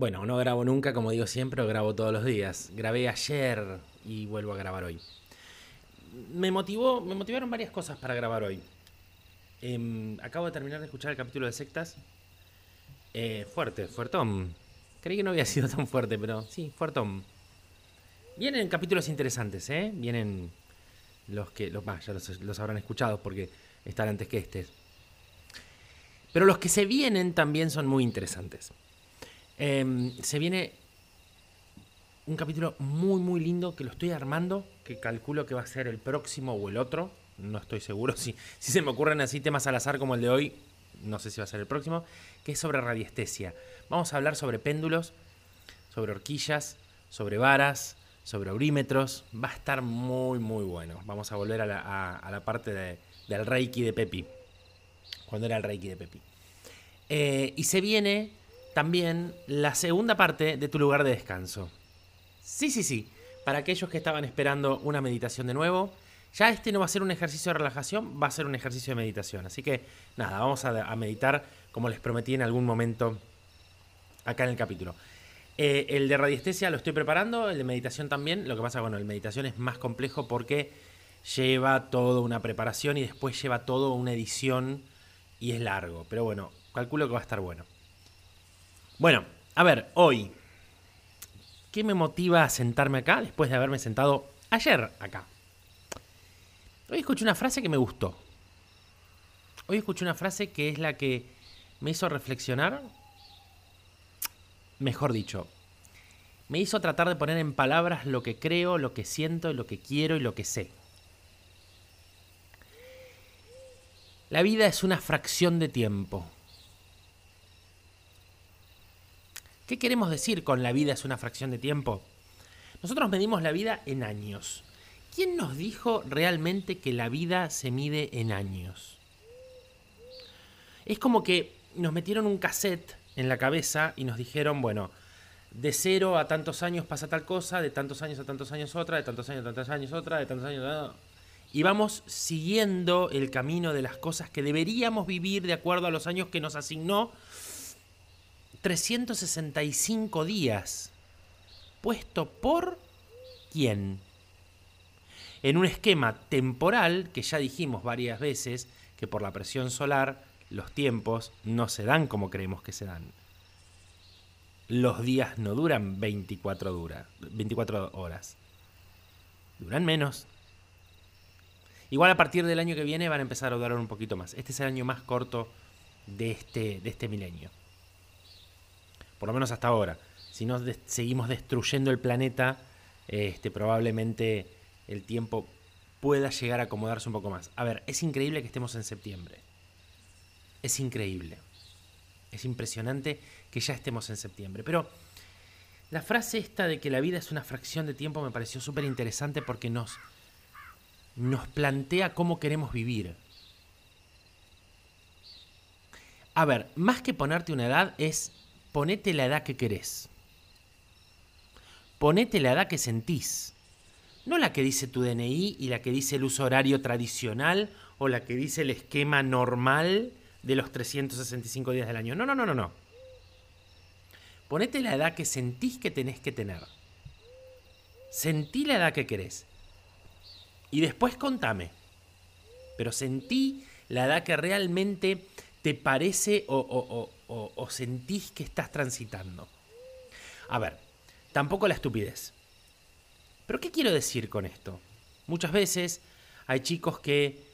bueno, no grabo nunca, como digo siempre, grabo todos los días. Grabé ayer y vuelvo a grabar hoy. Me motivó, me motivaron varias cosas para grabar hoy. Em, acabo de terminar de escuchar el capítulo de sectas. Eh, fuerte, fuertón. Creí que no había sido tan fuerte, pero sí, fuertón. Vienen capítulos interesantes, ¿eh? Vienen los que, los, ya los, habrán escuchado porque están antes que este. Pero los que se vienen también son muy interesantes. Em, se viene un capítulo muy, muy lindo que lo estoy armando, que calculo que va a ser el próximo o el otro. No estoy seguro. Si, si se me ocurren así temas al azar como el de hoy, no sé si va a ser el próximo, que es sobre radiestesia. Vamos a hablar sobre péndulos, sobre horquillas, sobre varas, sobre aurímetros. Va a estar muy, muy bueno. Vamos a volver a la, parte del Reiki de Pepi. Cuando era el Reiki de Pepi. Eh, y se viene también la segunda parte de tu lugar de descanso. Sí, sí, sí. Para aquellos que estaban esperando una meditación de nuevo, ya este no va a ser un ejercicio de relajación, va a ser un ejercicio de meditación. Así que nada, vamos a, meditar como les prometí en algún momento acá en el capítulo. Eh, el de radiestesia lo estoy preparando, el de meditación también. Lo que pasa, bueno, el meditación es más complejo porque lleva toda una preparación y después lleva toda una edición y es largo. Pero bueno, calculo que va a estar bueno. Bueno, a ver, hoy, ¿qué me motiva a sentarme acá después de haberme sentado ayer acá? Hoy escuché una frase que me gustó. Hoy escuché una frase que es la que me hizo reflexionar. Mejor dicho, me hizo tratar de poner en palabras lo que creo, lo que siento, lo que quiero y lo que sé. La vida es una fracción de tiempo. ¿Qué queremos decir con la vida es una fracción de tiempo? Nosotros medimos la vida en años. ¿Quién nos dijo realmente que la vida se mide en años? Es como que nos metieron un cassette en la cabeza y nos dijeron, bueno, de cero a tantos años pasa tal cosa, de tantos años a tantos años otra, de tantos años a tantos años otra, de tantos años... A... Y vamos siguiendo el camino de las cosas que deberíamos vivir de acuerdo a los años que nos asignó 365 días. ¿Puesto por quién? en un esquema temporal que ya dijimos varias veces que por la presión solar los tiempos no se dan como creemos que se dan. Los días no duran 24, dura, 24 horas. Duran menos. Igual a partir del año que viene van a empezar a durar un poquito más. Este es el año más corto de este, de este milenio. Por lo menos hasta ahora. Si no seguimos destruyendo el planeta, este, probablemente el tiempo pueda llegar a acomodarse un poco más. A ver, es increíble que estemos en septiembre. Es increíble. Es impresionante que ya estemos en septiembre. Pero la frase esta de que la vida es una fracción de tiempo me pareció súper interesante porque nos, nos plantea cómo queremos vivir. A ver, más que ponerte una edad es ponete la edad que querés. Ponete la edad que sentís. No la que dice tu DNI y la que dice el uso horario tradicional o la que dice el esquema normal de los 365 días del año. No, no, no, no, no. Ponete la edad que sentís que tenés que tener. Sentí la edad que querés. Y después contame. Pero sentí la edad que realmente te parece o, o sentís que estás transitando. A ver, tampoco la estupidez. Pero ¿qué quiero decir con esto? Muchas veces hay chicos que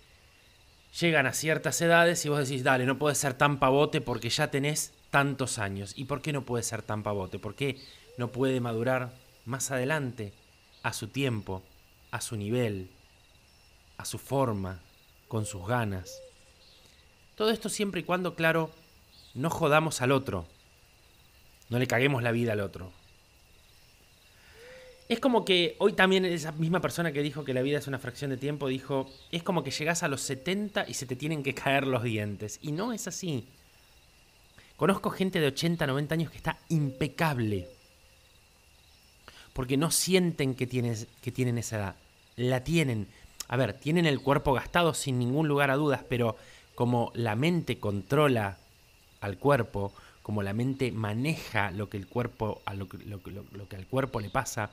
llegan a ciertas edades y vos decís, dale, no puedes ser tan pavote porque ya tenés tantos años. ¿Y por qué no puede ser tan pavote? ¿Por qué no puede madurar más adelante, a su tiempo, a su nivel, a su forma, con sus ganas? Todo esto siempre y cuando, claro, no jodamos al otro, no le caguemos la vida al otro. Es como que hoy también esa misma persona que dijo que la vida es una fracción de tiempo dijo, es como que llegas a los 70 y se te tienen que caer los dientes. Y no es así. Conozco gente de 80, 90 años que está impecable. Porque no sienten que, que tienen esa edad. La tienen. A ver, tienen el cuerpo gastado sin ningún lugar a dudas, pero como la mente controla al cuerpo, como la mente maneja lo que el cuerpo, a lo, lo, que al cuerpo le pasa.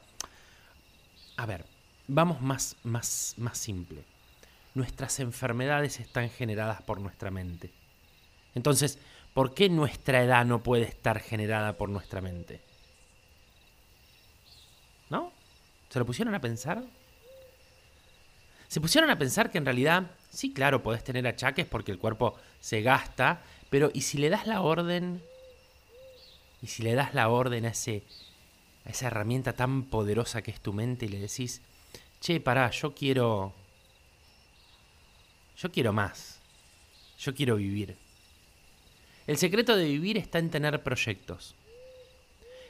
A ver, vamos más, más, más simple. Nuestras enfermedades están generadas por nuestra mente. Entonces, ¿por qué nuestra edad no puede estar generada por nuestra mente? ¿No? ¿Se lo pusieron a pensar? Se pusieron a pensar que en realidad, sí, claro, podés tener achaques porque el cuerpo se gasta, pero ¿y si le das la orden y si le das la orden a, ese, a esa herramienta tan poderosa que es tu mente y le decís, che, pará, yo quiero... Yo quiero más. Yo quiero vivir. El secreto de vivir está en tener proyectos.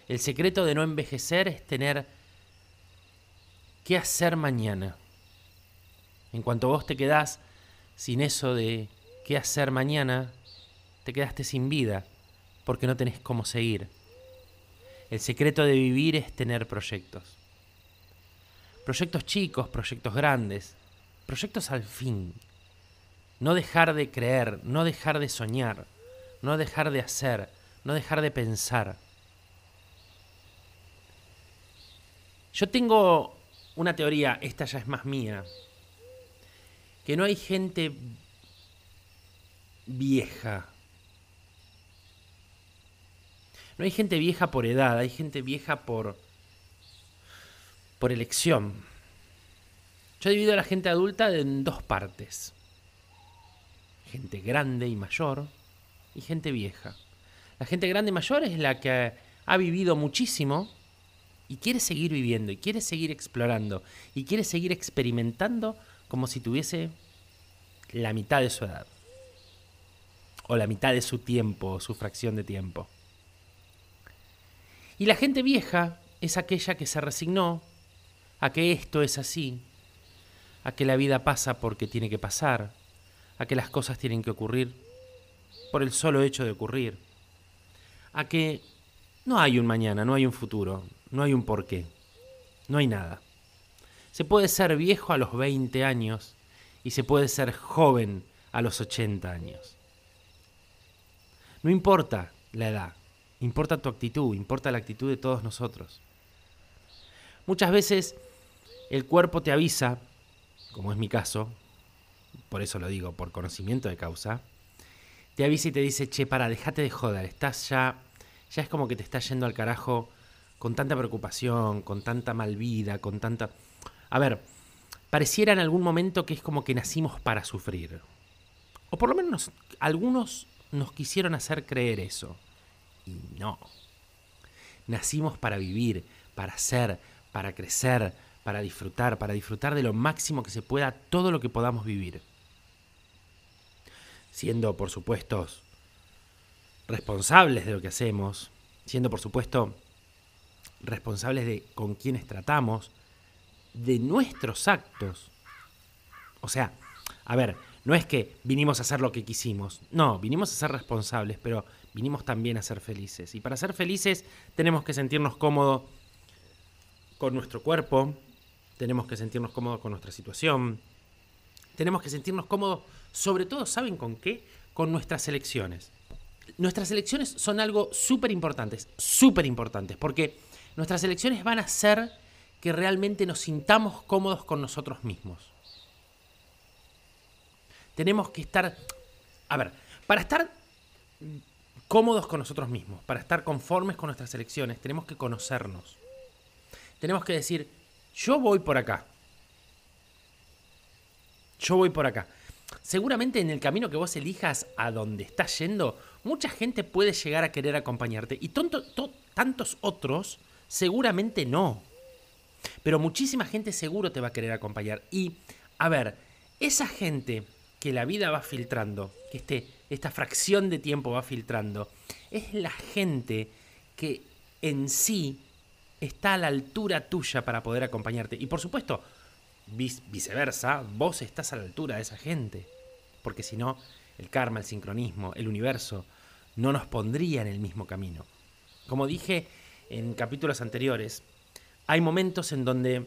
El secreto de no envejecer es tener qué hacer mañana. En cuanto vos te quedás sin eso de qué hacer mañana, te quedaste sin vida porque no tenés cómo seguir. El secreto de vivir es tener proyectos. Proyectos chicos, proyectos grandes, proyectos al fin. No dejar de creer, no dejar de soñar, no dejar de hacer, no dejar de pensar. Yo tengo una teoría, esta ya es más mía, que no hay gente vieja no hay gente vieja por edad, hay gente vieja por, por elección. Yo divido a la gente adulta en dos partes. Gente grande y mayor y gente vieja. La gente grande y mayor es la que ha vivido muchísimo y quiere seguir viviendo y quiere seguir explorando y quiere seguir experimentando como si tuviese la mitad de su edad o la mitad de su tiempo o su fracción de tiempo. Y la gente vieja es aquella que se resignó a que esto es así, a que la vida pasa porque tiene que pasar, a que las cosas tienen que ocurrir por el solo hecho de ocurrir, a que no hay un mañana, no hay un futuro, no hay un porqué, no hay nada. Se puede ser viejo a los 20 años y se puede ser joven a los 80 años. No importa la edad, Importa tu actitud, importa la actitud de todos nosotros. Muchas veces el cuerpo te avisa, como es mi caso, por eso lo digo, por conocimiento de causa, te avisa y te dice, che, para, déjate de joder, estás ya, ya es como que te estás yendo al carajo con tanta preocupación, con tanta mal vida, con tanta... A ver, pareciera en algún momento que es como que nacimos para sufrir. O por lo menos algunos nos quisieron hacer creer eso. Y no. Nacimos para vivir, para ser, para crecer, para disfrutar, para disfrutar de lo máximo que se pueda todo lo que podamos vivir. Siendo, por supuesto, responsables de lo que hacemos, siendo, por supuesto, responsables de con quienes tratamos, de nuestros actos. O sea, a ver, no es que vinimos a hacer lo que quisimos, no, vinimos a ser responsables, pero vinimos también a ser felices. Y para ser felices tenemos que sentirnos cómodos con nuestro cuerpo, tenemos que sentirnos cómodos con nuestra situación, tenemos que sentirnos cómodos, sobre todo, ¿saben con qué? Con nuestras elecciones. Nuestras elecciones son algo súper importantes, súper importantes, porque nuestras elecciones van a hacer que realmente nos sintamos cómodos con nosotros mismos. Tenemos que estar, a ver, para estar cómodos con nosotros mismos, para estar conformes con nuestras elecciones, tenemos que conocernos. Tenemos que decir, yo voy por acá. Yo voy por acá. Seguramente en el camino que vos elijas a donde estás yendo, mucha gente puede llegar a querer acompañarte y tantos otros seguramente no. Pero muchísima gente seguro te va a querer acompañar. Y, a ver, esa gente que la vida va filtrando, que este, esta fracción de tiempo va filtrando, es la gente que en sí está a la altura tuya para poder acompañarte. Y por supuesto, viceversa, vos estás a la altura de esa gente. Porque si no, el karma, el sincronismo, el universo, no nos pondría en el mismo camino. Como dije en capítulos anteriores, hay momentos en donde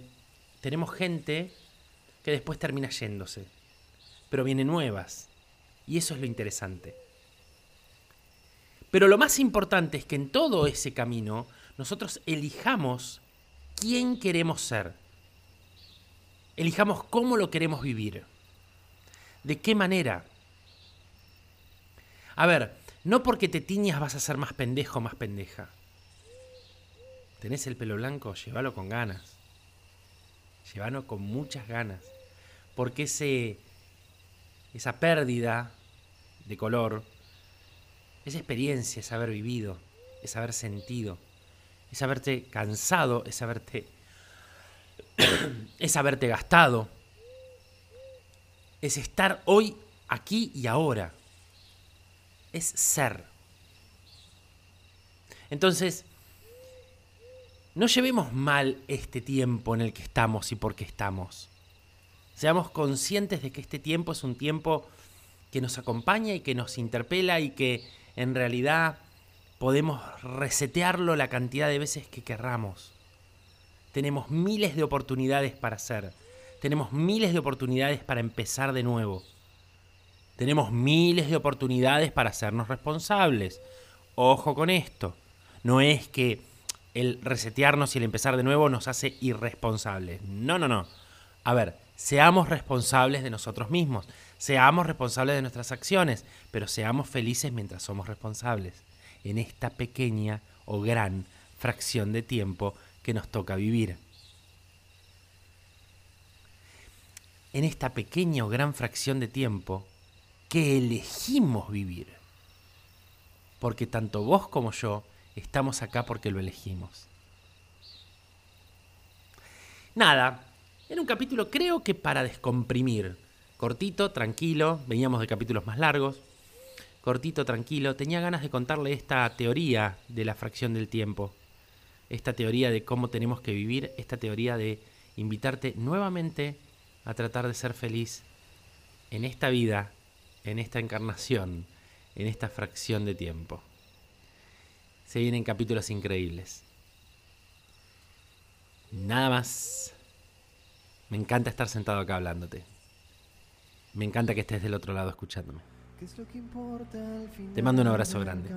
tenemos gente que después termina yéndose pero vienen nuevas. Y eso es lo interesante. Pero lo más importante es que en todo ese camino nosotros elijamos quién queremos ser. Elijamos cómo lo queremos vivir. ¿De qué manera? A ver, no porque te tiñas vas a ser más pendejo o más pendeja. ¿Tenés el pelo blanco? Llévalo con ganas. Llévalo con muchas ganas. Porque ese, esa pérdida de color, esa experiencia, es haber vivido, es haber sentido, es haberte cansado, es haberte, es haberte gastado, es estar hoy, aquí y ahora, es ser. Entonces, no llevemos mal este tiempo en el que estamos y por qué estamos. Seamos conscientes de que este tiempo es un tiempo que nos acompaña y que nos interpela y que en realidad podemos resetearlo la cantidad de veces que querramos. Tenemos miles de oportunidades para hacer. Tenemos miles de oportunidades para empezar de nuevo. Tenemos miles de oportunidades para hacernos responsables. Ojo con esto. No es que el resetearnos y el empezar de nuevo nos hace irresponsables. No, no, no. A ver, seamos responsables de nosotros mismos, seamos responsables de nuestras acciones, pero seamos felices mientras somos responsables en esta pequeña o gran fracción de tiempo que nos toca vivir. En esta pequeña o gran fracción de tiempo que elegimos vivir. Porque tanto vos como yo Estamos acá porque lo elegimos. Nada, era un capítulo creo que para descomprimir. Cortito, tranquilo, veníamos de capítulos más largos. Cortito, tranquilo. Tenía ganas de contarle esta teoría de la fracción del tiempo. Esta teoría de cómo tenemos que vivir. Esta teoría de invitarte nuevamente a tratar de ser feliz en esta vida, en esta encarnación, en esta fracción de tiempo se vienen capítulos increíbles. Nada más. Me encanta estar sentado acá hablándote. Me encanta que estés del otro lado escuchándome. Te mando un abrazo grande.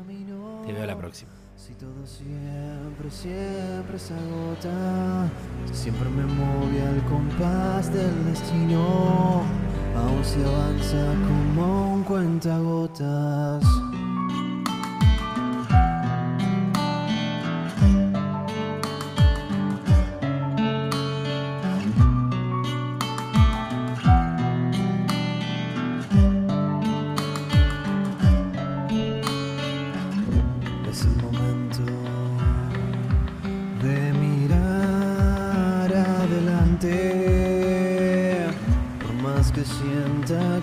Te veo la próxima. Si todo siempre, siempre se agota, siempre me mueve al compás del destino, aún se avanza como un cuentagotas.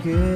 good.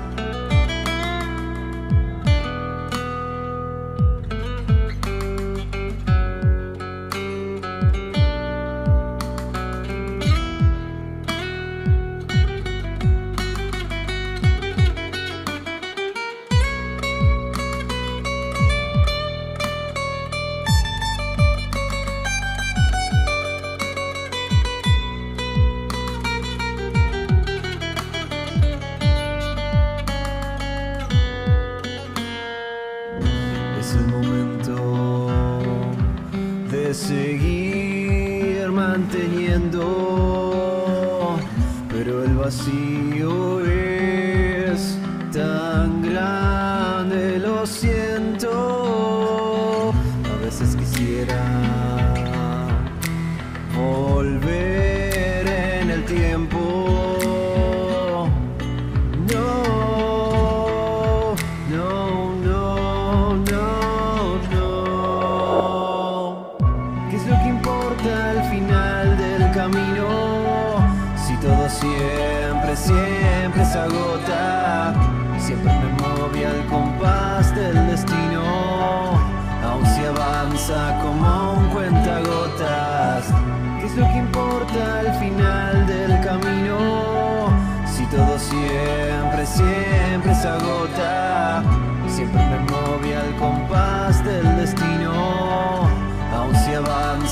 seguir manteniendo, pero el vacío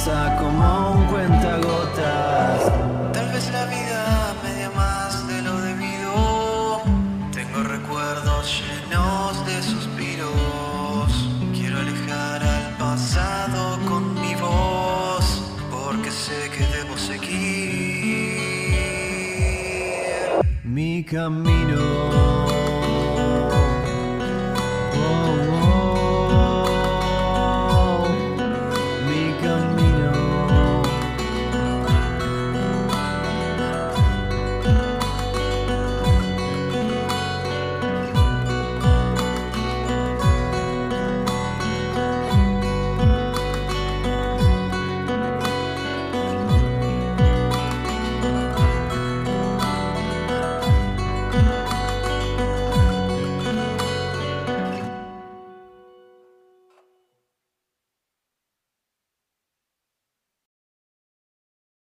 como un cuentagotas. Tal vez la vida media más de lo debido. Tengo recuerdos llenos de suspiros. Quiero alejar al pasado con mi voz, porque sé que debo seguir mi camino.